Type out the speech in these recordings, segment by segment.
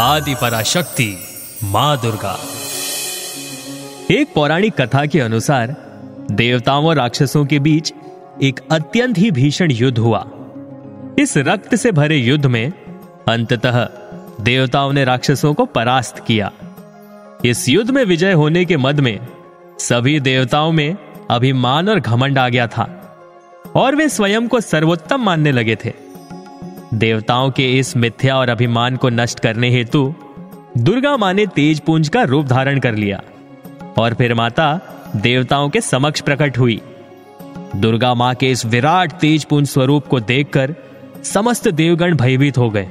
आदि पराशक्ति माँ दुर्गा। एक पौराणिक कथा के अनुसार, देवताओं और राक्षसों के बीच एक अत्यंत ही भीषण युद्ध हुआ। इस रक्त से भरे युद्ध में अंततः देवताओं ने राक्षसों को परास्त किया। इस युद्ध में विजय होने के मद में सभी देवताओं में अभिमान और घमंड आ गया था, और वे स्वयं को सर्वोत्तम मानने लगे थे। देवताओं के इस मिथ्या और अभिमान को नष्ट करने हेतु दुर्गा माँ ने तेज पुंज का रूप धारण कर लिया और फिर माता देवताओं के समक्ष प्रकट हुई। दुर्गा माँ के इस विराट तेज पुंज स्वरूप को देखकर समस्त देवगण भयभीत हो गए।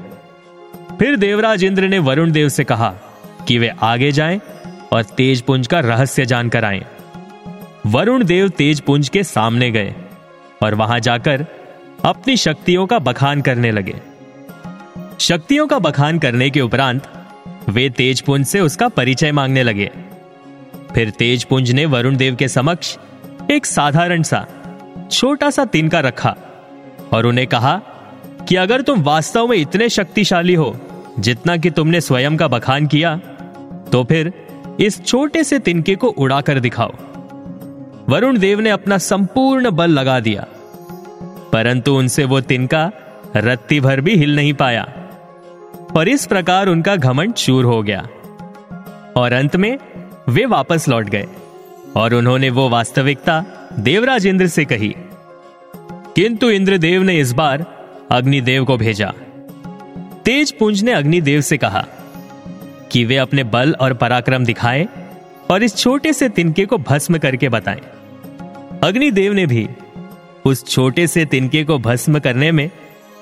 फिर देवराज इंद्र ने वरुण देव से कहा कि वे आगे जाएँ और तेज पुंज का रहस्य जानकर आए। वरुण देव तेज पुंज के सामने गए और वहाँ जाकर अपनी शक्तियों का बखान करने लगे। शक्तियों का बखान करने के उपरांत, वे तेजपुंज से उसका परिचय मांगने लगे। फिर तेजपुंज ने वरुण देव के समक्ष एक साधारण सा, छोटा सा तिनका रखा और उन्हें कहा कि अगर तुम वास्तव में इतने शक्तिशाली हो, जितना कि तुमने स्वयं का बखान किया तो फिर इस छोटे से तिनके को उड़ाकर दिखाओ। वरुण देव ने अपना संपूर्ण बल लगा दिया। परंतु उनसे वो तिनका रत्ती भर भी हिल नहीं पाया। और इस प्रकार उनका घमंड चूर हो गया। और अंत में वे वापस लौट गए। और उन्होंने वो वास्तविकता देवराज इंद्र से कही, किंतु इंद्रदेव ने इस बार अग्निदेव को भेजा। तेज पुंज ने अग्निदेव से कहा कि वे अपने बल और पराक्रम दिखाएँ और इस छोटे से तिनके को भस्म करके बताएँ। अग्निदेव ने भी उस छोटे से तिनके को भस्म करने में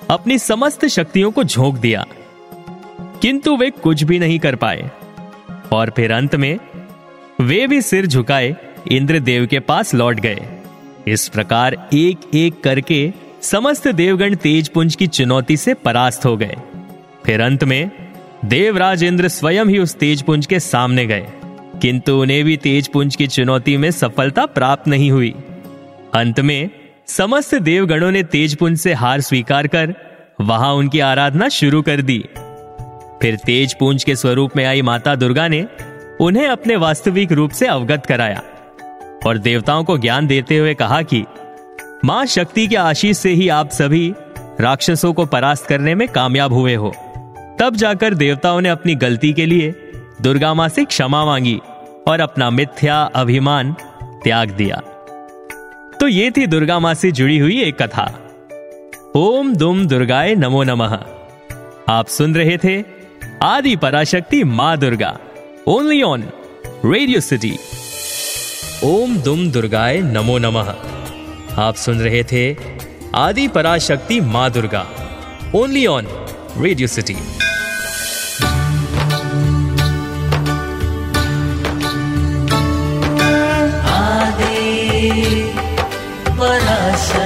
अपनी समस्त शक्तियों को झोंक दिया। किंतु वे कुछ भी नहीं कर पाए। और फिर अंत में वे भी सिर झुकाए, इंद्रदेव के पास लौट गए। इस प्रकार एक एक करके समस्त देवगण तेजपुंज की चुनौती से परास्त हो गए। फिर अंत में देवराज इंद्र स्वयं ही उस तेजपुंज के सामने गए। किंतु उन्हें भी तेजपुंज की चुनौती में सफलता प्राप्त नहीं हुई। अंत में समस्त देवगणों ने तेजपुंज से हार स्वीकार कर वहाँ उनकी आराधना शुरू कर दी। फिर तेजपुंज के स्वरूप में आई माता दुर्गा ने उन्हें अपने वास्तविक रूप से अवगत कराया और देवताओं को ज्ञान देते हुए कहा कि, माँ, शक्ति के आशीष से ही आप सभी राक्षसों को परास्त करने में कामयाब हुए हो। तब जाकर देवताओं ने अपनी गलती के लिए दुर्गा माँ से क्षमा मांगी और अपना मिथ्या अभिमान त्याग दिया। तो ये थी दुर्गा माँ से जुड़ी हुई एक कथा। ओम दुम दुर्गाए नमो नमः। आप सुन रहे थे आदि पराशक्ति माँ Durga only on Radio City ओम दुम दुर्गाए नमो नमः। आप सुन रहे थे आदि पराशक्ति माँ Durga only on Radio City Parashakti